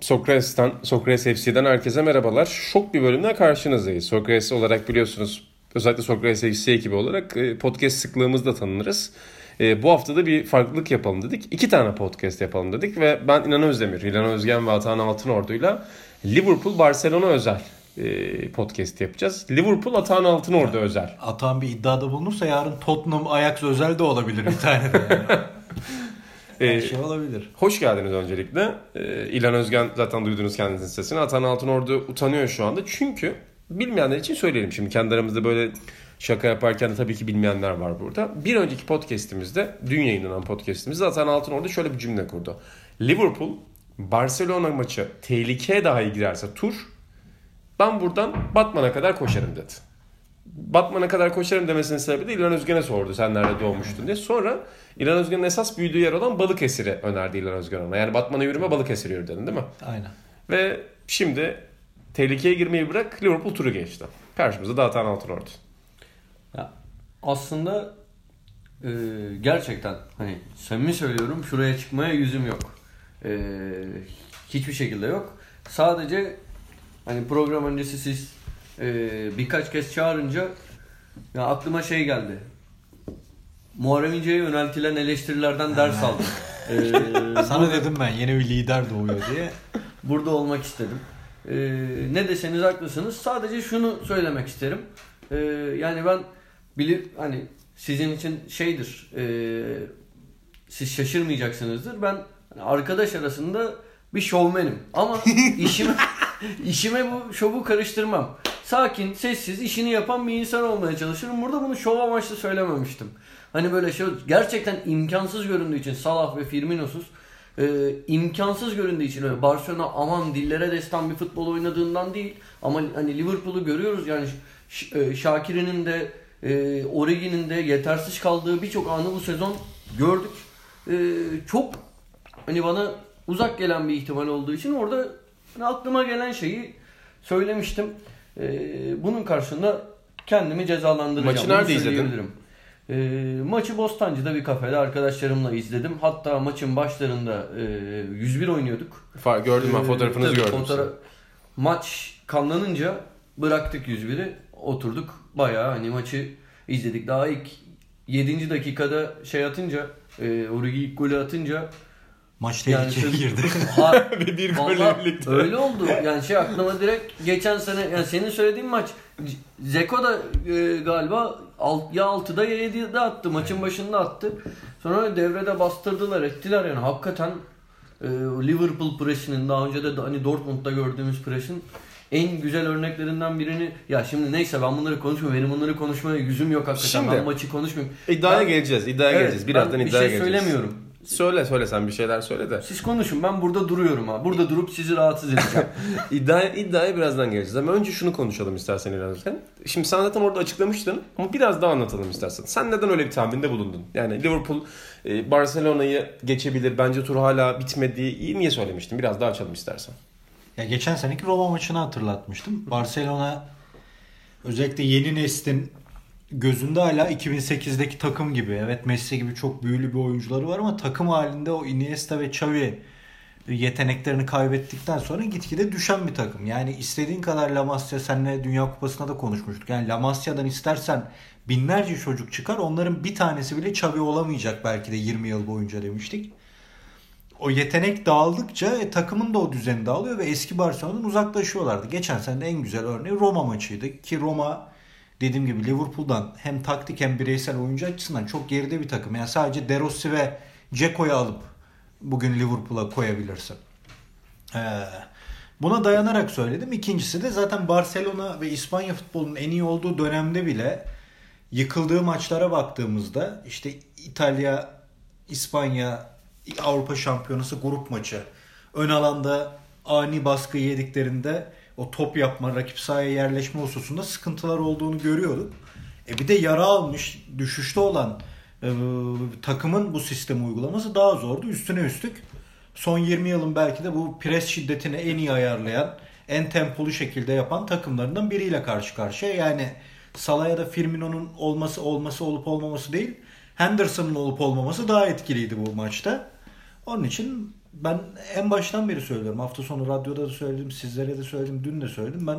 Sokrates'ten, Sokrates FC'den herkese merhabalar. Şok bir bölümle karşınızdayız. Sokrates olarak biliyorsunuz, özellikle Sokrates FC ekibi olarak e, podcast sıklığımızda tanınırız. E, bu hafta da bir farklılık yapalım dedik. İki tane podcast yapalım dedik ve ben İnan Özdemir, İlhan Özgen ve Atahan Altınordu'yla Liverpool-Barcelona özel e, podcast yapacağız. Liverpool Atahan Altınordu özel. Atahan bir iddiada bulunursa yarın Tottenham Ajax özel de olabilir bir tane de yani. Her Ee, şey olabilir. Hoş geldiniz öncelikle. Ee, İlhan Özgen zaten duydunuz kendinizin sesini. Atan Altınordu utanıyor şu anda. Çünkü bilmeyenler için söyleyelim şimdi. Kendi aramızda böyle şaka yaparken de tabii ki bilmeyenler var burada. Bir önceki podcastimizde, dün yayınlanan podcastimizde Atan Altınordu şöyle bir cümle kurdu. Liverpool, Barcelona maçı tehlikeye dahi girerse tur, ben buradan Batman'a kadar koşarım dedi. Batman'a kadar koşarım demesinin sebebi de İlhan Özgen'e sordu sen nerede doğmuştun diye. Sonra İlhan Özgen'in esas büyüdüğü yer olan Balıkesir'i önerdi İlhan Özgen ona. Yani Batman'a yürüme Balıkesir'e yürü dedin değil mi? Aynen. Ve şimdi tehlikeye girmeyi bırak Liverpool turu geçti. Karşımızda da Atan Altınordu. Ya aslında e, gerçekten hani samimi söylüyorum şuraya çıkmaya yüzüm yok. E, hiçbir şekilde yok. Sadece hani program öncesi siz e, birkaç kez çağırınca ya aklıma şey geldi. Muharrem İnce'ye yöneltilen eleştirilerden ders aldım. E, Sana dedim ben yeni bir lider doğuyor diye. burada olmak istedim. Ee, ne deseniz haklısınız. Sadece şunu söylemek isterim. Ee, yani ben bilir hani sizin için şeydir. e, siz şaşırmayacaksınızdır. Ben hani arkadaş arasında bir şovmenim. Ama işime işime bu şovu karıştırmam. Sakin, sessiz, işini yapan bir insan olmaya çalışırım. Burada bunu şov amaçlı söylememiştim. Hani böyle şey gerçekten imkansız göründüğü için Salah ve Firmino'suz e, imkansız göründüğü için öyle Barcelona aman dillere destan bir futbol oynadığından değil ama hani Liverpool'u görüyoruz yani e, de e, Origi'nin de yetersiz kaldığı birçok anı bu sezon gördük. E, çok hani bana uzak gelen bir ihtimal olduğu için orada aklıma gelen şeyi söylemiştim. E, bunun karşında kendimi cezalandıracağım. Maçı nerede izledin? E, maçı Bostancı'da bir kafede arkadaşlarımla izledim. Hatta maçın başlarında e, 101 oynuyorduk. Fa- Gördüm ben Ee, fotoğrafınızı tabii gördüm. fotoğraf- Maç kanlanınca bıraktık 101'i. Oturduk. Bayağı hani maçı izledik. Daha ilk 7. dakikada şey atınca e, Origi ilk golü atınca Maç Yani tehlikeye siz- girdi. Ha, Ve bir golle birlikte. öyle oldu. Yani şey aklıma direkt geçen sene yani senin söylediğin maç Zeko da e, galiba alt, ya 6'da ya 7'de attı. Maçın başında attı. Sonra devrede bastırdılar ettiler yani hakikaten e, Liverpool presinin daha önce de hani Dortmund'da gördüğümüz presin en güzel örneklerinden birini ya şimdi neyse ben bunları konuşmuyorum. Benim bunları konuşmaya yüzüm yok hakikaten. Şimdi- ben maçı konuşmayayım. İddiaya Ben- geleceğiz. iddiaya Evet, geleceğiz. Birazdan ben bir iddiaya şey geleceğiz. söylemiyorum. Söyle söyle sen bir şeyler söyle de. Siz konuşun ben burada duruyorum ha. Burada durup sizi rahatsız edeceğim. İddiaya, iddiaya birazdan geleceğiz ama önce şunu konuşalım istersen Özgen. Şimdi sen zaten orada açıklamıştın ama biraz daha anlatalım istersen. Sen neden öyle bir tahminde bulundun? Yani Liverpool e, Barcelona'yı geçebilir bence tur hala bitmedi. İyi niye söylemiştin? Biraz daha açalım istersen. Ya geçen seneki Roma maçını hatırlatmıştım. Barcelona özellikle yeni neslin gözünde hala 2008'deki takım gibi. Evet Messi gibi çok büyülü bir oyuncuları var ama takım halinde o Iniesta ve Xavi yeteneklerini kaybettikten sonra gitgide düşen bir takım. Yani istediğin kadar La Masia seninle Dünya Kupası'nda da konuşmuştuk. Yani La Masia'dan istersen binlerce çocuk çıkar. Onların bir tanesi bile Xavi olamayacak belki de 20 yıl boyunca demiştik o yetenek dağıldıkça e, takımın da o düzeni dağılıyor ve eski Barcelona'dan uzaklaşıyorlardı. Geçen sene en güzel örneği Roma maçıydı ki Roma dediğim gibi Liverpool'dan hem taktik hem bireysel oyuncu açısından çok geride bir takım. Yani sadece De Rossi ve Ceko'yu alıp bugün Liverpool'a koyabilirsin. Ee, buna dayanarak söyledim. İkincisi de zaten Barcelona ve İspanya futbolunun en iyi olduğu dönemde bile yıkıldığı maçlara baktığımızda işte İtalya, İspanya, Avrupa Şampiyonası grup maçı. Ön alanda ani baskı yediklerinde o top yapma, rakip sahaya yerleşme hususunda sıkıntılar olduğunu görüyorduk. E bir de yara almış, düşüşte olan e, takımın bu sistemi uygulaması daha zordu. Üstüne üstlük son 20 yılın belki de bu pres şiddetini en iyi ayarlayan, en tempolu şekilde yapan takımlarından biriyle karşı karşıya. Yani Salah da Firmino'nun olması olması olup olmaması değil, Henderson'ın olup olmaması daha etkiliydi bu maçta. Onun için ben en baştan beri söylüyorum. Hafta sonu radyoda da söyledim, sizlere de söyledim, dün de söyledim. Ben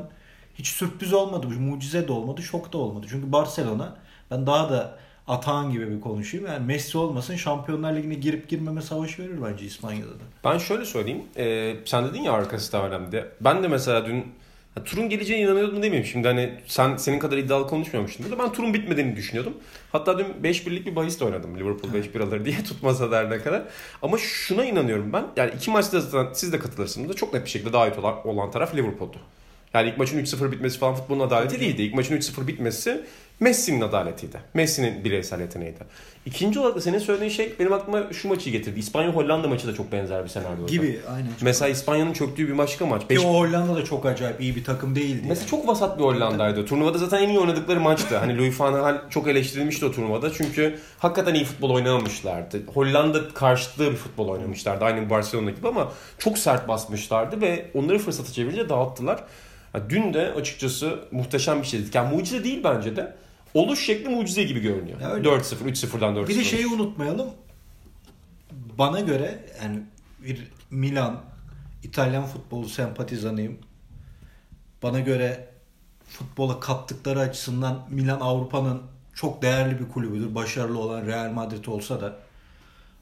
hiç sürpriz olmadı, mucize de olmadı, şok da olmadı. Çünkü Barcelona ben daha da Atahan gibi bir konuşayım. Yani Messi olmasın Şampiyonlar Ligi'ne girip girmeme savaşı verir bence İspanya'da da. Ben şöyle söyleyeyim. E, sen dedin ya arkası da. Ben de mesela dün ya, turun geleceğine inanıyordum demeyeyim. Şimdi hani sen senin kadar iddialı konuşmuyormuştun burada. Ben turun bitmediğini düşünüyordum. Hatta dün 5-1'lik bir bahis de oynadım. Liverpool 5-1 alır diye tutmasa der ne kadar. Ama şuna inanıyorum ben. Yani iki maçta zaten siz de katılırsınız da çok net bir şekilde daha iyi olan, olan taraf Liverpool'du. Yani ilk maçın 3-0 bitmesi falan futbolun adaleti değildi. İlk maçın 3-0 bitmesi Messi'nin adaletiydi. Messi'nin bireysel yeteneğiydi. İkinci olarak da senin söylediğin şey benim aklıma şu maçı getirdi. İspanya-Hollanda maçı da çok benzer bir senaryo. Gibi aynen. Mesela İspanya'nın çöktüğü bir başka maç. Beş... o Hollanda da çok acayip iyi bir takım değildi. Mesela yani. çok vasat bir Hollanda'ydı. Turnuvada zaten en iyi oynadıkları maçtı. hani Louis van Gaal çok eleştirilmişti o turnuvada. Çünkü hakikaten iyi futbol oynamamışlardı. Hollanda karşıtlığı bir futbol oynamışlardı. Aynı Barcelona gibi ama çok sert basmışlardı ve onları fırsatı çevirince dağıttılar. Yani dün de açıkçası muhteşem bir şeydi. Yani mucize değil bence de. Oluş şekli mucize gibi görünüyor. 4-0, 3-0'dan 4-0. Bir de şeyi unutmayalım. Bana göre yani bir Milan İtalyan futbolu sempatizanıyım. Bana göre futbola kattıkları açısından Milan Avrupa'nın çok değerli bir kulübüdür. Başarılı olan Real Madrid olsa da.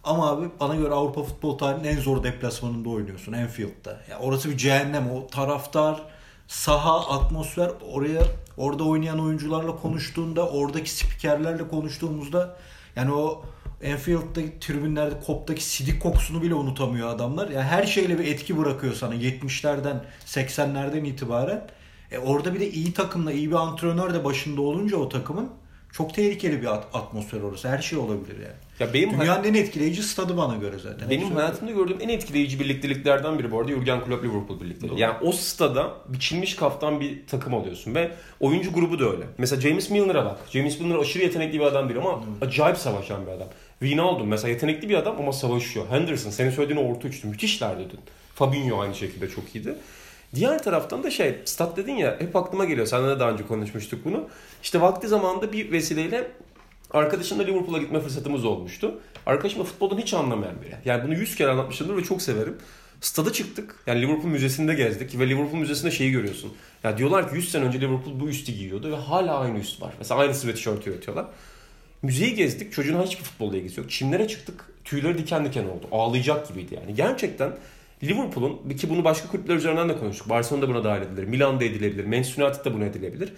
Ama abi bana göre Avrupa futbol tarihinin en zor deplasmanında oynuyorsun Enfield'da. Yani orası bir cehennem. O taraftar, saha, atmosfer oraya orada oynayan oyuncularla konuştuğunda, oradaki spikerlerle konuştuğumuzda yani o Enfield'daki tribünlerde koptaki sidik kokusunu bile unutamıyor adamlar. Yani her şeyle bir etki bırakıyor sana 70'lerden 80'lerden itibaren. E orada bir de iyi takımla iyi bir antrenör de başında olunca o takımın çok tehlikeli bir atmosfer orası. Her şey olabilir yani. Ya benim Dünyanın en etkileyici stadı bana göre zaten. Benim hayatımda gördüğüm en etkileyici birlikteliklerden biri bu arada Jurgen Klopp Liverpool birlikleri. Yani o stada biçilmiş kaftan bir takım alıyorsun ve oyuncu grubu da öyle. Mesela James Milner'a bak. James Milner aşırı yetenekli bir adam değil ama evet. acayip savaşan bir adam. Wijnaldum mesela yetenekli bir adam ama savaşıyor. Henderson senin söylediğin orta üçlü müthişlerdi dün. Fabinho aynı şekilde çok iyiydi. Diğer taraftan da şey, stat dedin ya hep aklıma geliyor. Seninle de daha önce konuşmuştuk bunu. İşte vakti zamanında bir vesileyle arkadaşımla Liverpool'a gitme fırsatımız olmuştu. Arkadaşım da futboldan hiç anlamayan biri. Yani bunu yüz kere anlatmışımdır ve çok severim. Stada çıktık. Yani Liverpool Müzesi'nde gezdik ve Liverpool Müzesi'nde şeyi görüyorsun. Ya diyorlar ki 100 sene önce Liverpool bu üstü giyiyordu ve hala aynı üst var. Mesela aynı sweatshirt üretiyorlar. Müzeyi gezdik. Çocuğun hiçbir futbolla ilgisi yok. Çimlere çıktık. Tüyleri diken diken oldu. Ağlayacak gibiydi yani. Gerçekten Liverpool'un ki bunu başka kulüpler üzerinden de konuştuk. Barcelona da buna dahil edilir. Milan da edilebilir. Manchester United da buna edilebilir.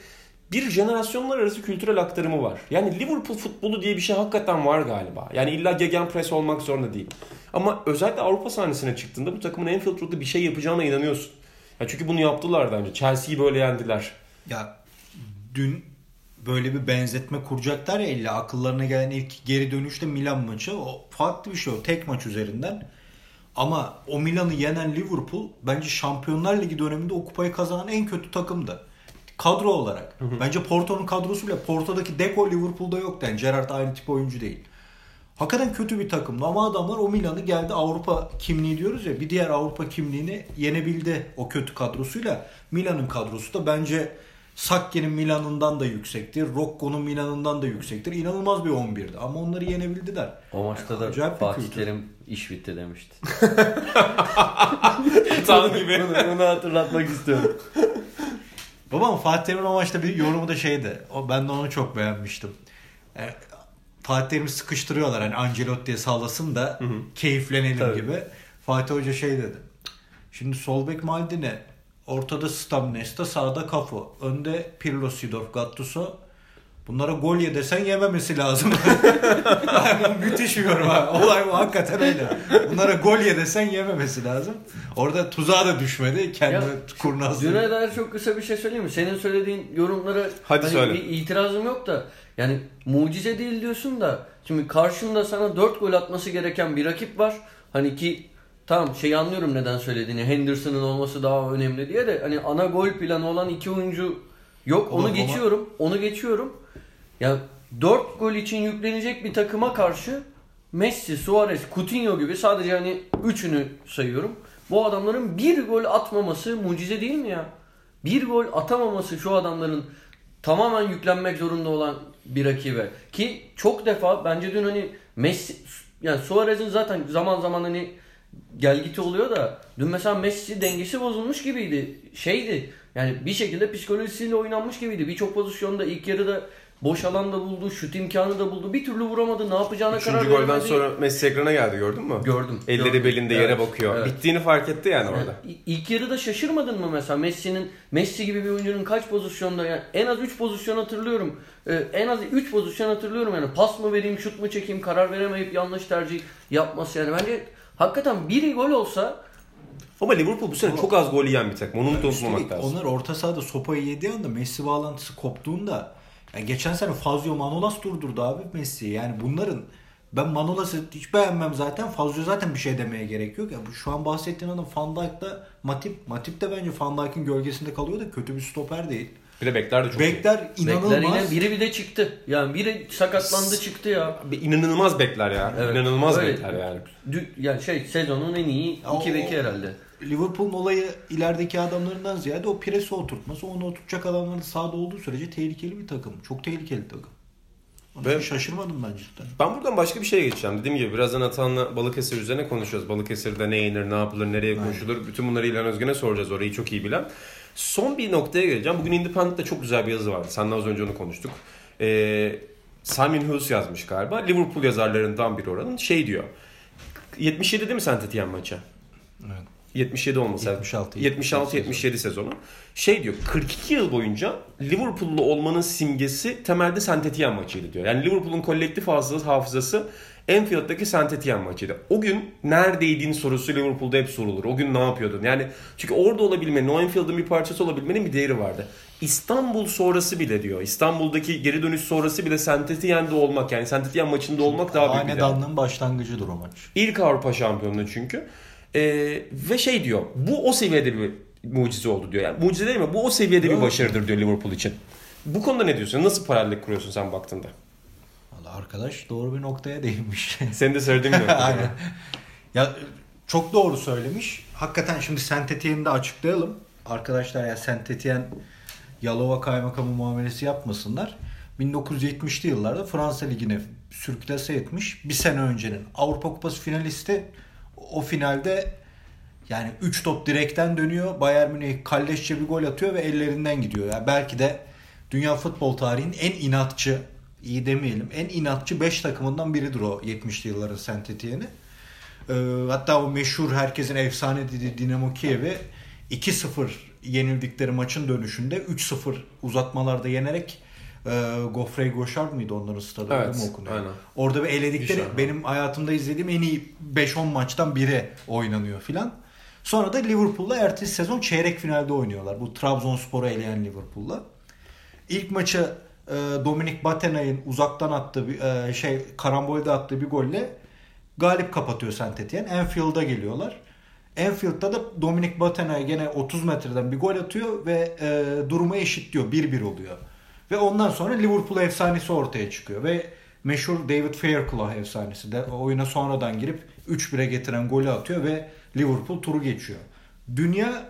Bir jenerasyonlar arası kültürel aktarımı var. Yani Liverpool futbolu diye bir şey hakikaten var galiba. Yani illa gegenpress olmak zorunda değil. Ama özellikle Avrupa sahnesine çıktığında bu takımın Anfield Road'da bir şey yapacağına inanıyorsun. Ya çünkü bunu yaptılar daha önce. Chelsea'yi böyle yendiler. Ya dün böyle bir benzetme kuracaklar ya illa akıllarına gelen ilk geri dönüşte Milan maçı. O farklı bir şey o. Tek maç üzerinden ama o Milan'ı yenen Liverpool bence Şampiyonlar Ligi döneminde o kupayı kazanan en kötü takımdı. Kadro olarak. Hı hı. Bence Porto'nun kadrosu bile Porto'daki Deco Liverpool'da yoktu. Yani Gerrard aynı tip oyuncu değil. Hakikaten kötü bir takımdı ama adamlar o Milan'ı geldi Avrupa kimliği diyoruz ya bir diğer Avrupa kimliğini yenebildi o kötü kadrosuyla. Milan'ın kadrosu da bence Sakke'nin Milan'ından da yüksektir. Rocco'nun Milan'ından da yüksektir. İnanılmaz bir 11'di ama onları yenebildiler. O maçta da Acayip Fatih Terim iş bitti demişti. Tam gibi. Bunu, bunu hatırlatmak istiyorum. Babam Fatih Terim'in o maçta bir yorumu da şeydi. O, ben de onu çok beğenmiştim. Yani, e, Fatih Terim'i sıkıştırıyorlar. Hani Ancelotti'ye sallasın da hı hı. keyiflenelim Tabii. gibi. Fatih Hoca şey dedi. Şimdi sol bek Maldini Ortada Stamnesta, sağda Kafu. Önde Pirlo, Sidorf, Gattuso. Bunlara gol ye desen yememesi lazım. müthiş bir yorum ha. Olay bu hakikaten öyle. Bunlara gol ye desen yememesi lazım. Orada tuzağa da düşmedi. Kendi kurnazlığı. Düne dair çok kısa bir şey söyleyeyim mi? Senin söylediğin yorumlara Hadi hani söyle. bir itirazım yok da yani mucize değil diyorsun da şimdi karşında sana 4 gol atması gereken bir rakip var. Hani ki Tamam şey anlıyorum neden söylediğini. Henderson'ın olması daha önemli diye de hani ana gol planı olan iki oyuncu yok. Onu geçiyorum. Onu geçiyorum. Ya 4 gol için yüklenecek bir takıma karşı Messi, Suarez, Coutinho gibi sadece hani üçünü sayıyorum. Bu adamların bir gol atmaması mucize değil mi ya? Bir gol atamaması şu adamların tamamen yüklenmek zorunda olan bir rakibe. Ki çok defa bence dün hani Messi yani Suarez'in zaten zaman zaman hani gelgiti oluyor da dün mesela Messi dengesi bozulmuş gibiydi. Şeydi yani bir şekilde psikolojisiyle oynanmış gibiydi. Birçok pozisyonda ilk yarıda boş alan da buldu, şut imkanı da buldu. Bir türlü vuramadı. Ne yapacağına karar Üçüncü golden veremedi. sonra Messi ekrana geldi gördün mü? Gördüm. Elleri gördüm. belinde Evet, yere bakıyor. evet. Bittiğini fark etti yani orada. Yani ilk yarıda şaşırmadın mı mesela Messi'nin Messi gibi bir oyuncunun kaç pozisyonda yani en az 3 pozisyon hatırlıyorum. Ee, en az 3 pozisyon hatırlıyorum yani pas mı vereyim şut mu çekeyim karar veremeyip yanlış tercih yapması yani bence hakikaten biri gol olsa Ama Liverpool bu sene çok az gol yiyen bir takım. Onu unutmamak lazım. onlar orta sahada sopayı yediği anda Messi bağlantısı koptuğunda yani geçen sene Fazio Manolas durdurdu abi Messi'yi. Yani bunların ben Manolas'ı hiç beğenmem zaten. Fazio zaten bir şey demeye gerek yok. Ya bu şu an bahsettiğin adam Van Dijk'la Matip. Matip de bence Van Dijk'in gölgesinde kalıyor da kötü bir stoper değil. Bir de bekler de çok iyi. Bekler bekler inanılmaz. yine biri bir de çıktı. Yani biri sakatlandı çıktı ya. Bir inanılmaz bekler ya. Evet. İnanılmaz Öyle. bekler yani. Dü- yani şey sezonun en iyi 2 beki herhalde. Liverpool'un olayı ilerideki adamlarından ziyade o presi oturtması. Onu oturtacak adamların sahada olduğu sürece tehlikeli bir takım. Çok tehlikeli takım. Onun Ve- şaşırmadım ben cidden. Ben buradan başka bir şeye geçeceğim. Dediğim gibi birazdan Atan'la Balıkesir üzerine konuşuyoruz. Balıkesir'de ne yenir, ne yapılır, nereye koşulur. Bütün bunları İlhan Özgen'e soracağız. Orayı çok iyi bilen. Son bir noktaya geleceğim. Bugün Independent'te çok güzel bir yazı vardı. Seninle az önce onu konuştuk. Ee, Simon Hughes yazmış galiba. Liverpool yazarlarından biri oranın. Şey diyor. 77 değil mi Saint Etienne maçı? Evet. 77 olması lazım. 76, 76-77 sezonu. Şey diyor 42 yıl boyunca Liverpool'lu olmanın simgesi temelde Saint Etienne maçıydı diyor. Yani Liverpool'un kolektif hafızası, hafızası Anfield'daki Saint Etienne maçıydı. O gün neredeydin sorusu Liverpool'da hep sorulur. O gün ne yapıyordun? Yani çünkü orada olabilmenin, o Anfield'ın bir parçası olabilmenin bir değeri vardı. İstanbul sonrası bile diyor. İstanbul'daki geri dönüş sonrası bile Saint Etienne'de olmak yani Saint Etienne maçında olmak daha büyük bir. Hanedanlığın başlangıcıdır o maç. İlk Avrupa şampiyonluğu çünkü. Ee, ve şey diyor. Bu o seviyede bir mucize oldu diyor. Yani mucize değil mi? Bu o seviyede bir Evet. başarıdır diyor Liverpool için. Bu konuda ne diyorsun? Nasıl paralellik kuruyorsun sen baktığında? Arkadaş doğru bir noktaya değinmiş. Senin de söylediğin gibi. Aynen. Ya çok doğru söylemiş. Hakikaten şimdi Saint Etienne'i de açıklayalım. Arkadaşlar ya Saint Etienne Yalova kaymakamı muamelesi yapmasınlar. 1970'li yıllarda Fransa Ligi'ne sürklase etmiş. Bir sene öncenin Avrupa Kupası finalisti o finalde yani 3 top direkten dönüyor. Bayern Münih kalleşçe bir gol atıyor ve ellerinden gidiyor. Yani belki de dünya futbol tarihinin en inatçı, iyi demeyelim, en inatçı 5 takımından biridir o 70'li yılların Saint Etienne'i. Ee, hatta o meşhur herkesin efsane dediği Dinamo Kiev'i 2-0 yenildikleri maçın dönüşünde 3-0 uzatmalarda yenerek e, Gofrey Goşard mıydı onların stadı Evet, mi okunuyor? aynen. Orada bir eledikleri Goşard. benim hayatımda izlediğim en iyi 5-10 maçtan biri oynanıyor filan. Sonra da Liverpool'la ertesi sezon çeyrek finalde oynuyorlar. Bu Trabzonspor'u eleyen Liverpool'la. İlk maçı e, Dominik Batenay'ın uzaktan attığı bir e, şey karambolde attığı bir golle galip kapatıyor Saint Etienne. Anfield'a geliyorlar. Anfield'da da Dominik Batenay gene 30 metreden bir gol atıyor ve e, durumu eşitliyor. 1-1 oluyor. Ve ondan sonra Liverpool efsanesi ortaya çıkıyor ve meşhur David Fairclough efsanesi de oyuna sonradan girip 3-1'e getiren golü atıyor ve Liverpool turu geçiyor. Dünya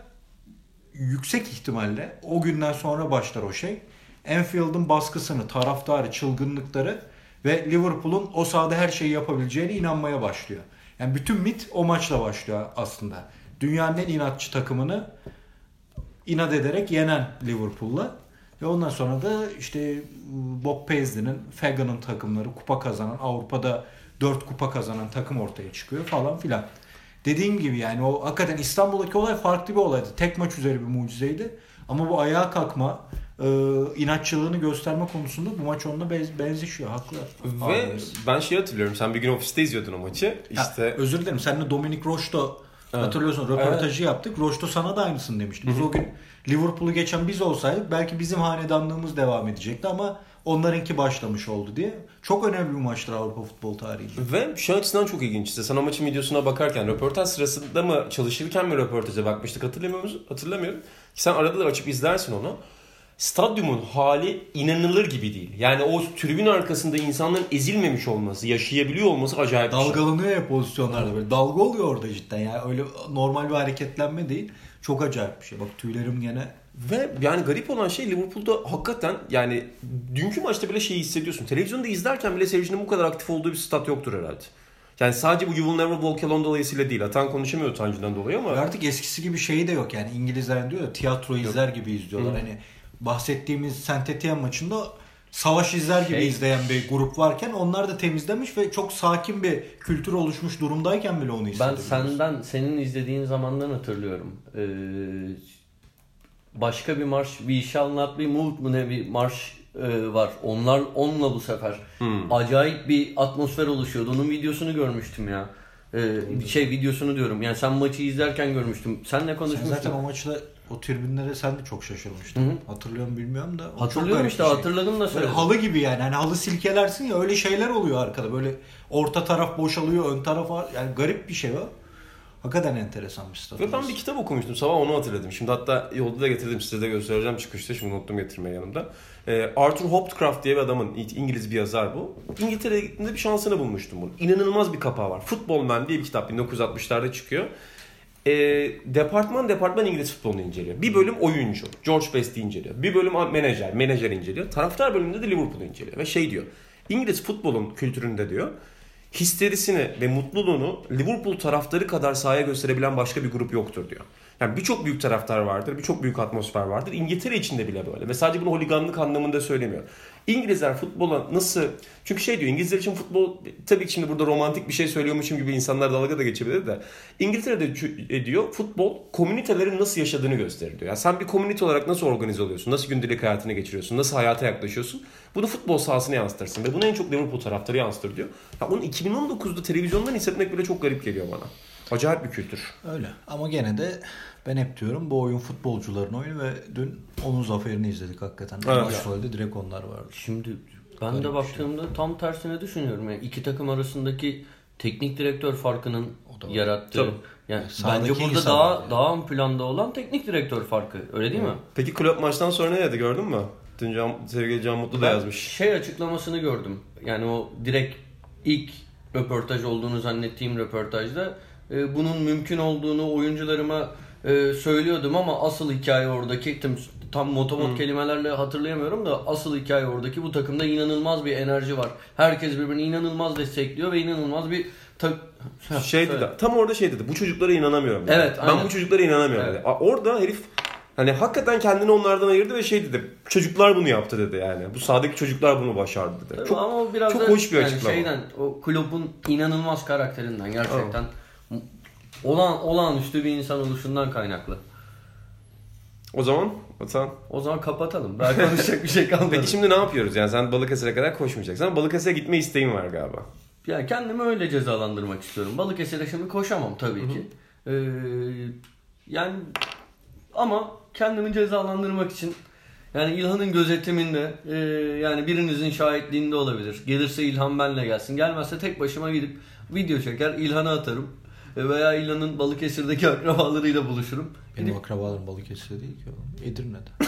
yüksek ihtimalle o günden sonra başlar o şey. Anfield'ın baskısını, taraftarı, çılgınlıkları ve Liverpool'un o sahada her şeyi yapabileceğine inanmaya başlıyor. Yani bütün mit o maçla başlıyor aslında. Dünyanın en inatçı takımını inat ederek yenen Liverpool'la ve ondan sonra da işte Bob Paisley'nin, Fagan'ın takımları kupa kazanan, Avrupa'da 4 kupa kazanan takım ortaya çıkıyor falan filan. Dediğim gibi yani o hakikaten İstanbul'daki olay farklı bir olaydı. Tek maç üzeri bir mucizeydi. Ama bu ayağa kalkma, inatçılığını gösterme konusunda bu maç onunla benz- benzeşiyor. Haklı. Ve Ağlıyoruz. ben şey hatırlıyorum. Sen bir gün ofiste izliyordun o maçı. Ha, İşte özür dilerim. Seninle Dominic Roche'to Evet. hatırlıyorsun röportajı yaptık. Roche'to sana da aynısını demişti. Biz o gün Liverpool'u geçen biz olsaydık belki bizim hanedanlığımız devam edecekti ama onlarınki başlamış oldu diye. Çok önemli bir maçtır Avrupa futbol tarihinde. Ve şu açıdan çok ilginç. İşte sen o maçın videosuna bakarken röportaj sırasında mı çalışırken mi röportaja bakmıştık hatırlamıyor musun? Hatırlamıyorum. Sen arada da açıp izlersin onu. Stadyumun hali inanılır gibi değil. Yani o tribün arkasında insanların ezilmemiş olması, yaşayabiliyor olması acayip şey. Dalgalanıyor ya pozisyonlarda böyle. Dalga oluyor orada cidden ya. Öyle normal bir hareketlenme değil. Çok acayip bir şey. Bak tüylerim gene Ve yani garip olan şey Liverpool'da hakikaten yani dünkü maçta bile şeyi hissediyorsun. Televizyonda izlerken bile seyircinin bu kadar aktif olduğu bir stat yoktur herhalde. Yani sadece bu You Will Never Walk Alone dolayısıyla değil. Atan konuşamıyor utancından dolayı ama. Artık eskisi gibi şeyi de yok yani İngilizler diyor ya tiyatro izler gibi izliyorlar. Hani bahsettiğimiz Saint Etienne maçında savaş izler gibi Şey- izleyen bir grup varken onlar da temizlemiş ve çok sakin bir kültür oluşmuş durumdayken bile onu Ben hissediyoruz. senden senin izlediğin zamandan hatırlıyorum. Ee, başka bir marş We Shall Not Be Moved mu ne bir marş e, var. Onlar onunla bu sefer acayip bir atmosfer oluşuyordu. Onun videosunu görmüştüm ya. Ee, şey videosunu diyorum. Yani sen maçı izlerken görmüştüm. Senle Sen konuşmuştuk. zaten o maçta o tribünlere sen de çok şaşırmıştın. Hı hı. Hatırlıyor musun bilmiyorum da. o Hatırlıyorum işte şey. hatırladım da Böyle söyledim. halı gibi yani. Hani halı silkelersin ya öyle şeyler oluyor arkada. Böyle orta taraf boşalıyor, ön taraf var. Yani garip bir şey o. Hakikaten enteresan bir stat. Ve ben bir kitap okumuştum sabah onu hatırladım. Şimdi hatta yolda da getirdim size de göstereceğim çıkışta. Şimdi unuttum getirmeyi yanımda. Ee, Arthur Hopcroft diye bir adamın İngiliz bir yazar bu. İngiltere'ye gittiğimde bir şansını bulmuştum bunu. İnanılmaz bir kapağı var. Football Man diye bir kitap 1960'larda çıkıyor. Ee, departman departman İngiliz futbolunu inceliyor. Bir bölüm oyuncu. George Best'i inceliyor. Bir bölüm menajer. Menajer inceliyor. Taraftar bölümünde de Liverpool'u inceliyor. Ve şey diyor. İngiliz futbolun kültüründe diyor histerisini ve mutluluğunu Liverpool taraftarı kadar sahaya gösterebilen başka bir grup yoktur diyor. Yani birçok büyük taraftar vardır, birçok büyük atmosfer vardır. İngiltere içinde bile böyle. Ve sadece bunu holiganlık anlamında söylemiyor. İngilizler futbola nasıl... Çünkü şey diyor, İngilizler için futbol... Tabii ki şimdi burada romantik bir şey söylüyormuşum gibi insanlar dalga da geçebilir de. İngiltere'de çü- diyor, futbol komünitelerin nasıl yaşadığını gösterir diyor. Yani sen bir komünite olarak nasıl organize oluyorsun, nasıl gündelik hayatını geçiriyorsun, nasıl hayata yaklaşıyorsun. Bunu futbol sahasına yansıtırsın. Ve bunu en çok Liverpool taraftarı yansıtır diyor. Ya onu 2019'da televizyondan hissetmek bile çok garip geliyor bana. Acayip bir kültür. Öyle. Ama gene de ben hep diyorum bu oyun futbolcuların oyunu ve dün onun zaferini izledik hakikaten. Evet. Başrolde direkt onlar vardı. Şimdi ben Garip de şey. baktığımda tam tersine düşünüyorum. Yani iki takım arasındaki teknik direktör farkının da yarattığı. Tabii. Yani Sahadaki bence burada daha var. daha ön planda olan teknik direktör farkı. Öyle değil mi? Peki Klopp maçtan sonra ne dedi gördün mü? Dün Can, sevgili Can Mutlu da Ben yazmış. Şey açıklamasını gördüm. Yani o direkt ilk röportaj olduğunu zannettiğim röportajda e, bunun mümkün olduğunu oyuncularıma e, söylüyordum ama asıl hikaye oradaki tam, tam motomot kelimelerle hatırlayamıyorum da asıl hikaye oradaki bu takımda inanılmaz bir enerji var. Herkes birbirini inanılmaz destekliyor ve inanılmaz bir tak Şey dedi, tam orada şey dedi. Bu çocuklara inanamıyorum. dedi. Evet, Ben aynen. bu çocuklara inanamıyorum Evet. dedi. Orada herif hani hakikaten kendini onlardan ayırdı ve şey dedi. Çocuklar bunu yaptı dedi yani. Bu sahadaki çocuklar bunu başardı dedi. Tabii Çok ama biraz çok da hoş bir yani açıklama. Şeyden, o Klopp'un inanılmaz karakterinden gerçekten olan olağanüstü bir insan oluşundan kaynaklı. O zaman Atan. O zaman kapatalım. Daha konuşacak bir şey kalmadı. Peki şimdi ne yapıyoruz? Yani sen Balıkesir'e kadar koşmayacaksın ama Balıkesir'e gitme isteğin var galiba. Yani kendimi öyle cezalandırmak istiyorum. Balıkesir'e şimdi koşamam tabii ki. Ee, yani ama kendimi cezalandırmak için yani İlhan'ın gözetiminde e, yani birinizin şahitliğinde olabilir. Gelirse İlhan benle gelsin. Gelmezse tek başıma gidip video çeker İlhan'a atarım. Veya İlhan'ın Balıkesir'deki akrabalarıyla buluşurum. Benim Gidip- akrabalarım Balıkesir'de değil ki oğlum. Edirne'de.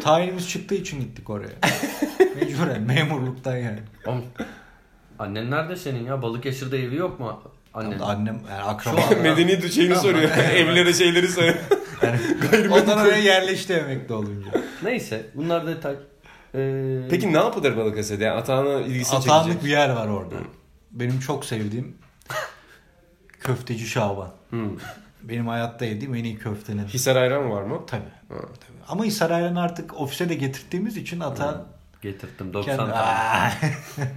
Tayinimiz çıktığı için gittik oraya. Mecburen memurluktan yani. Oğlum, Annen nerede senin ya? Balıkesir'de evi yok mu annen? Annem yani Şu akraba. an- Medeni şeyini soruyor. Evlere şeyleri soruyor. Yani ondan oraya yerleşti emekli olunca. Neyse bunlar detay. Ee, Peki ne yapılır Balıkesir'de? Yani Atan'ın ilgisini Atanlık çekecek. bir yer var orada. Benim çok sevdiğim köfteci Şaban. Hmm. Benim hayatta yediğim en iyi köftenin. Hisar ayran var mı? Tabii. tabii. Ama Hisar Ayran'ı artık ofise de getirttiğimiz için Atan getirttim 90 kendi... tane.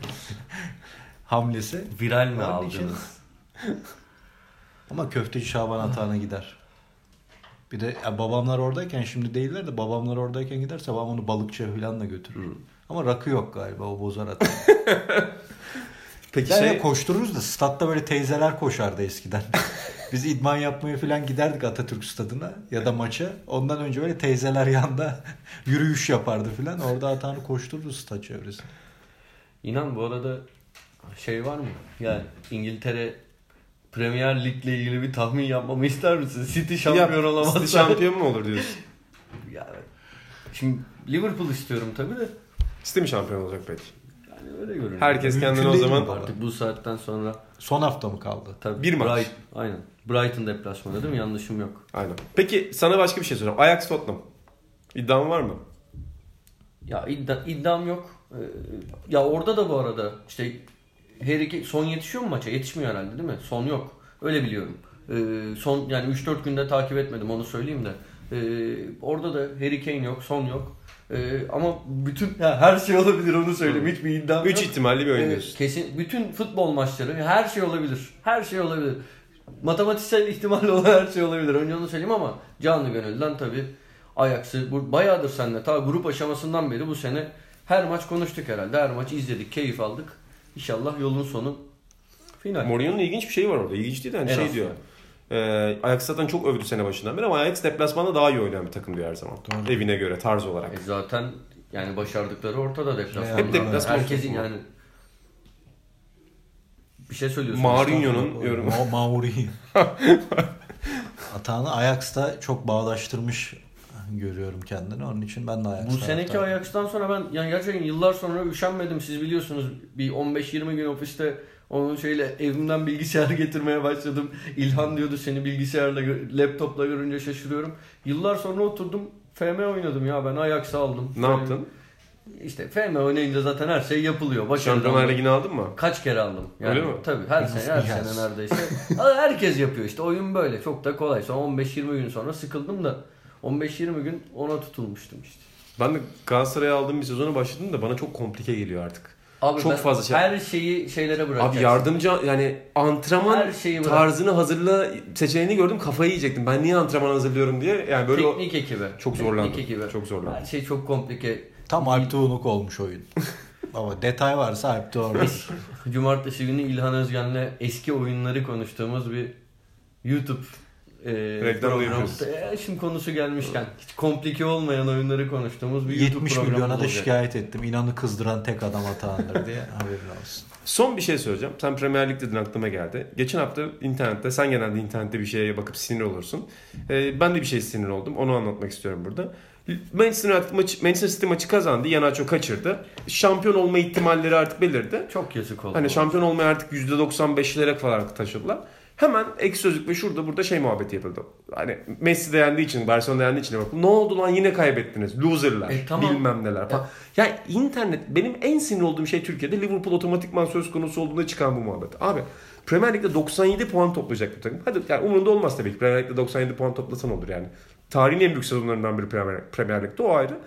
Hamlesi. Viral mi aldınız? Ama köfteci Şaban Atan'a gider. Bir de ya babamlar oradayken şimdi değiller de babamlar oradayken giderse babam onu balıkçıya falan da götürür. Ama rakı yok galiba o bozar Atan'ı. Peki Yani şey... koştururuz da statta böyle teyzeler koşardı eskiden. Biz idman yapmaya falan giderdik Atatürk stadına ya da maça. Ondan önce böyle teyzeler yanda yürüyüş yapardı falan. Orada Atan'ı koştururuz stat çevresinde. İnan bu arada şey var mı? Yani İngiltere Premier Lig'le ilgili bir tahmin yapmamı ister misin? City şampiyon Ya, olamazsa. City şampiyon mu olur diyorsun? Ya, şimdi Liverpool istiyorum tabii de. City mi şampiyon olacak peki? Yani öyle görünüyor. Herkes Mümkün kendini o değil zaman mi bu arada? Artık bu saatten sonra Son hafta mı kaldı? tabii Bir maç. Bright- aynen. Brighton deplasmanı değil mi? Yanlışım yok. Aynen. Peki sana başka bir şey soracağım. Ajax Tottenham. İddian var mı? Ya iddia, iddiam yok. Ee, ya orada da bu arada işte Harry Kane, son yetişiyor mu maça? Yetişmiyor herhalde değil mi? Son yok. Öyle biliyorum. Ee, son yani 3-4 günde takip etmedim onu söyleyeyim de. Ee, orada da Harry Kane yok, son yok. Ee, ama bütün ha, her şey olabilir onu söyleyeyim. Hiçbir iddiam 3 yok. ihtimalli bir oyun Ee, diyorsun. kesin bütün futbol maçları her şey olabilir. Her şey olabilir. Matematiksel ihtimalle olan her şey olabilir. Önce onu söyleyeyim ama canlı gönülden tabii Ajax'ı bu bayağıdır seninle ta grup aşamasından beri bu sene her maç konuştuk herhalde. Her maç izledik, keyif aldık. İnşallah yolun sonu final. Mourinho'nun ilginç bir şeyi var orada. İlginç değil de hani En şey az. diyor. E, Ajax zaten çok övdü sene başından beri ama Ajax deplasmanda daha iyi oynayan bir takım diyor her zaman. Evine göre tarz olarak. E zaten yani başardıkları ortada deplasman. Hep deplasman Herkesin yani bir şey söylüyorsun. Mourinho'nun yorumu. Ma Mourinho. Atağını Ajax'ta çok bağdaştırmış görüyorum kendini. Onun için ben de Ajax Bu seneki taraftarıyım. Ajax'tan sonra ben yani gerçekten yıllar sonra üşenmedim. Siz biliyorsunuz bir 15-20 gün ofiste onun şeyle evimden bilgisayar getirmeye başladım. İlhan diyordu seni bilgisayarla, laptopla görünce şaşırıyorum. Yıllar sonra oturdum FM oynadım ya ben Ajax'ı aldım. Ne yaptın? İşte FM oynayınca zaten her şey yapılıyor. Başarılı Şampiyonlar Ligi'ni aldın mı? Kaç kere aldım. Yani, Öyle mi? Tabii her sene her sene neredeyse. Herkes yapıyor işte oyun böyle çok da kolay. Sonra 15-20 gün sonra sıkıldım da 15-20 gün ona tutulmuştum işte. Ben de Galatasaray'a aldığım bir sezona başladım da bana çok komplike geliyor artık. Abi Çok ben fazla şey- Her şeyi şeylere bırakacaksın. Abi yardımcı yani antrenman Her şeyi bırak. tarzını hazırla seçeneğini gördüm kafayı yiyecektim. Ben niye antrenman hazırlıyorum diye. Yani böyle o- Teknik ekibi. çok Teknik zorlandım. ekibi. Çok zorlandım. Her şey çok komplike. Tam Alp Tuğluk olmuş oyun. Ama detay varsa Alp Tuğluk. Cumartesi günü İlhan Özgen'le eski oyunları konuştuğumuz bir YouTube e, Reklam programı. yapıyoruz. E, şimdi konusu gelmişken hiç komplike olmayan oyunları konuştuğumuz bir YouTube 70 programı milyona da olacak. şikayet ettim. İnanı kızdıran tek adam Atağan'dır diye haberin olsun. Son bir şey söyleyeceğim. Sen Premier Lig dedin aklıma geldi. Geçen hafta internette, sen genelde internette bir şeye bakıp sinir olursun. Ee, ben de bir şey sinir oldum. Onu anlatmak istiyorum burada. Manchester United maçı, Manchester City maçı kazandı. Yanaço kaçırdı. Şampiyon olma ihtimalleri artık belirdi. Çok yazık oldu. Hani şampiyon olmaya artık %95'lere falan taşıdılar. Hemen ek sözlük ve şurada burada şey muhabbeti yapıldı. Hani Messi de yendiği için, Barcelona yendiği için Liverpool. Ne oldu lan yine kaybettiniz. Loserlar. E, tamam. Bilmem neler falan. Ya internet benim en sinir olduğum şey Türkiye'de Liverpool otomatikman söz konusu olduğunda çıkan bu muhabbet. Abi Premier Lig'de 97 puan toplayacak bir takım. Hadi yani umurunda olmaz tabii ki. Premier Lig'de 97 puan toplasan olur yani. Tarihin en büyük sezonlarından biri Premier, Premier Lig'de o ayrı.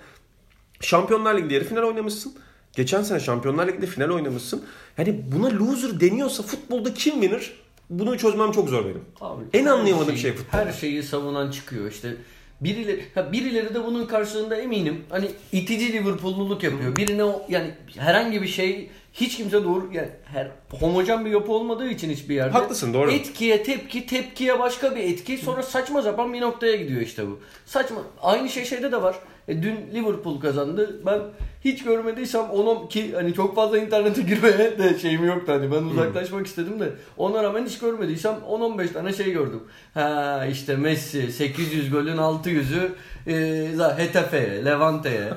Şampiyonlar Ligi'nde yarı final oynamışsın. Geçen sene Şampiyonlar Ligi'nde final oynamışsın. Yani buna loser deniyorsa futbolda kim winner? Bunu çözmem çok zor benim. Abi, En anlayamadığım şeyi- şey futbol. Her şeyi savunan çıkıyor işte. Birileri, ha birileri de bunun karşılığında eminim hani itici Liverpool'luluk yapıyor. Birine o, yani herhangi bir şey hiç kimse doğru yani her homojen bir yapı olmadığı için hiçbir yerde. Haklısın, doğru. Etkiye tepki, tepkiye başka bir etki sonra saçma sapan bir noktaya gidiyor işte bu. Saçma. Aynı şey şeyde de var. E, dün Liverpool kazandı. Ben hiç görmediysem onu ki hani çok fazla internete girmeye de şeyim yoktu hani ben uzaklaşmak istedim de ona rağmen hiç görmediysem 10-15 tane şey gördüm. Ha işte Messi 800 golün 600'ü e, Hetafe'ye, Levante'ye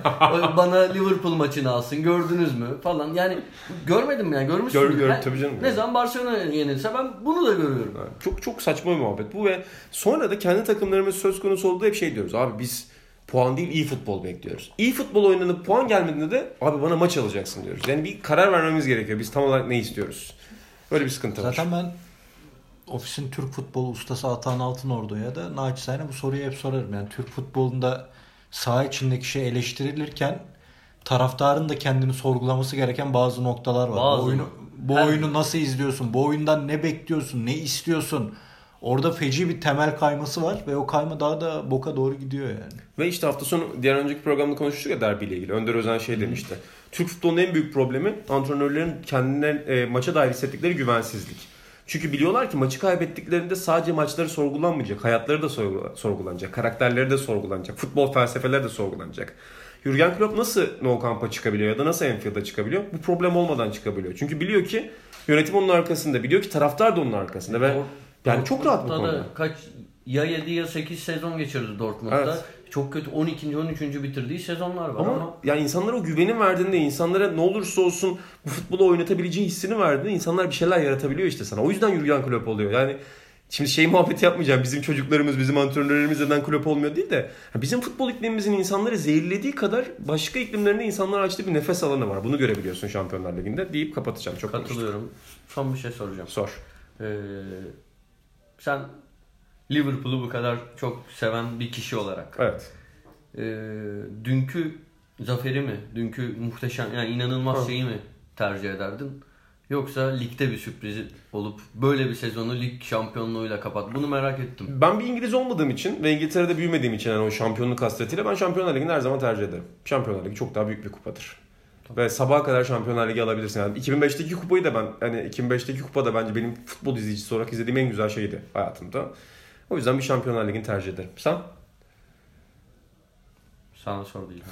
bana Liverpool maçını alsın gördünüz mü falan yani görmedim yani görmüşsünüz. Gör- gör- tabii canım. Ne zaman Barcelona yenilse ben bunu da görüyorum. Çok çok saçma bir muhabbet bu ve sonra da kendi takımlarımız söz konusu olduğu hep şey diyoruz. Abi biz puan değil iyi futbol bekliyoruz. İyi futbol oynanıp puan gelmediğinde de abi bana maç alacaksın diyoruz. Yani bir karar vermemiz gerekiyor. Biz tam olarak ne istiyoruz? Böyle bir sıkıntı var. Zaten ben ofisin Türk futbolu ustası Atan Altınordu'ya da naçizane bu soruyu hep sorarım. Yani Türk futbolunda saha içindeki şey eleştirilirken taraftarın da kendini sorgulaması gereken bazı noktalar var. Bazı bu oyunu, bu oyunu nasıl izliyorsun? Bu oyundan ne bekliyorsun? Ne istiyorsun? Orada feci bir temel kayması var ve o kayma daha da boka doğru gidiyor yani. Ve işte hafta sonu diğer önceki programda konuştuk ya derbiyle ilgili. Önder Özen şey demişti. Türk futbolunun en büyük problemi antrenörlerin kendine e, maça dair hissettikleri güvensizlik. Çünkü biliyorlar ki maçı kaybettiklerinde sadece maçları sorgulanmayacak. Hayatları da sorgula- sorgulanacak. Karakterleri de sorgulanacak. Futbol felsefeleri de sorgulanacak. Jurgen Klopp nasıl No Camp'a çıkabiliyor ya da nasıl Enfield'a çıkabiliyor? Bu problem olmadan çıkabiliyor. Çünkü biliyor ki yönetim onun arkasında. Biliyor ki taraftar da onun arkasında. Ve yani çok rahat bu konuda. Kaç ya 7 ya 8 sezon geçirdi Dortmund'da. Evet. Çok kötü 12. 13. bitirdiği sezonlar var ama, Ama yani insanlara o güveni verdiğinde, insanlara ne olursa olsun bu futbolu oynatabileceği hissini verdiğinde insanlar bir şeyler yaratabiliyor işte sana. O yüzden Jurgen Klopp oluyor. Yani Şimdi şey muhabbeti yapmayacağım. Bizim çocuklarımız, bizim antrenörlerimiz neden kulüp olmuyor değil de bizim futbol iklimimizin insanları zehirlediği kadar başka iklimlerinde insanlar açtığı bir nefes alanı var. Bunu görebiliyorsun Şampiyonlar Ligi'nde deyip kapatacağım. Çok. Katılıyorum. Son bir şey soracağım. Sor. Ee, sen Liverpool'u bu kadar çok seven bir kişi olarak Evet. e, dünkü zaferi mi, dünkü muhteşem yani inanılmaz Hı. şeyi mi tercih ederdin? Yoksa ligde bir sürpriz olup böyle bir sezonu lig şampiyonluğuyla kapat. Bunu merak ettim. Ben bir İngiliz olmadığım için ve İngiltere'de büyümediğim için yani o şampiyonluk hasretiyle ben Şampiyonlar Ligi'ni her zaman tercih ederim. Şampiyonlar Ligi çok daha büyük bir kupadır. Ve sabaha kadar Şampiyonlar Ligi alabilirsin. Yani 2005'teki kupayı da ben hani 2005'teki kupa da bence benim futbol izleyicisi olarak izlediğim en güzel şeydi hayatımda. O yüzden bir Şampiyonlar Ligi'ni tercih ederim. Sen? Sana sor değil.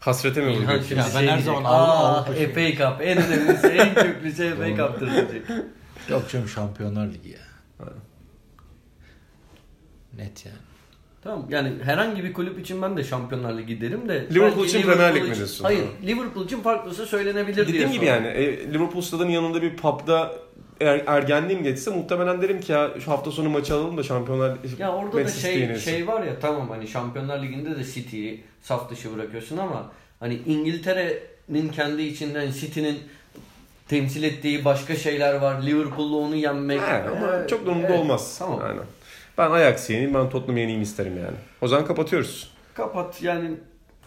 Hasrete mi İlhan vuruyorsun? şimdi Ya ben şey her diyecek, zaman "Aa, Avrupa şeyi." FA Cup en önemlisi en köklüsü FA Cup'tır diyecek. Yok canım Şampiyonlar Ligi ya. Net yani. Tamam yani herhangi bir kulüp için ben de Şampiyonlar Ligi derim de. Liverpool için Premier Lig mi diyorsun? Hayır Ha. Liverpool için farklısı söylenebilir diye Dediğim gibi yani e, Liverpool stadının yanında bir pub'da er, ergenliğim geçse muhtemelen derim ki ya şu hafta sonu maçı alalım da Şampiyonlar Ya orada da Manchester şey yenilsin. şey var ya tamam hani Şampiyonlar Ligi'nde de City'yi saf dışı bırakıyorsun ama hani İngiltere'nin kendi içinden City'nin temsil ettiği başka şeyler var. Liverpool'la onu yenmek. He, ama Ee, çok da evet, olmaz. Tamam. Yani. Ben Ajax yeneyim, ben Tottenham yeneyim isterim yani. O zaman kapatıyoruz. Kapat yani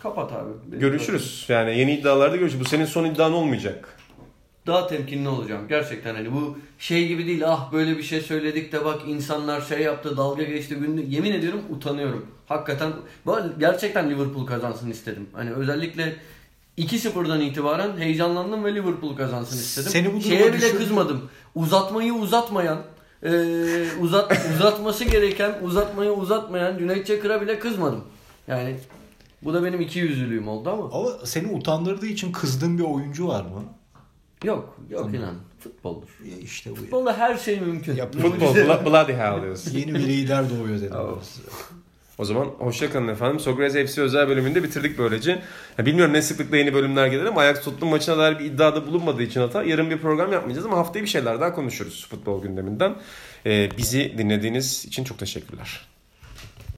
kapat abi. Benim Görüşürüz. Yani yeni iddialarda görüşürüz. Bu senin son iddian olmayacak. Daha temkinli olacağım. Gerçekten hani bu şey gibi değil. Ah böyle bir şey söyledik de bak insanlar şey yaptı dalga geçti günlü. Yemin ediyorum utanıyorum. Hakikaten bu gerçekten Liverpool kazansın istedim. Hani özellikle 2-0'dan itibaren heyecanlandım ve Liverpool kazansın istedim. Seni bu Şeye bile düşürdü. kızmadım. Uzatmayı uzatmayan e, uzat uzatması gereken uzatmayı uzatmayan Cüneyt Çakır'a bile kızmadım. Yani bu da benim iki yüzlülüğüm oldu ama. Ama seni utandırdığı için kızdığın bir oyuncu var mı? Yok yok inan. Futboldur. Ya işte bu. ya. Futbolda her şey mümkün. Yap- Futbol, blo- bloody hell diyorsun. Yeni bir lider doğuyor dedim. O zaman hoşçakalın efendim. Sokrates FC özel bölümünde bitirdik böylece. Ya bilmiyorum ne sıklıkla yeni bölümler gelir ama Ajax Tottenham maçına dair bir iddiada bulunmadığı için hata. Yarın bir program yapmayacağız ama haftaya bir şeyler daha konuşuruz futbol gündeminden. Ee, bizi dinlediğiniz için çok teşekkürler.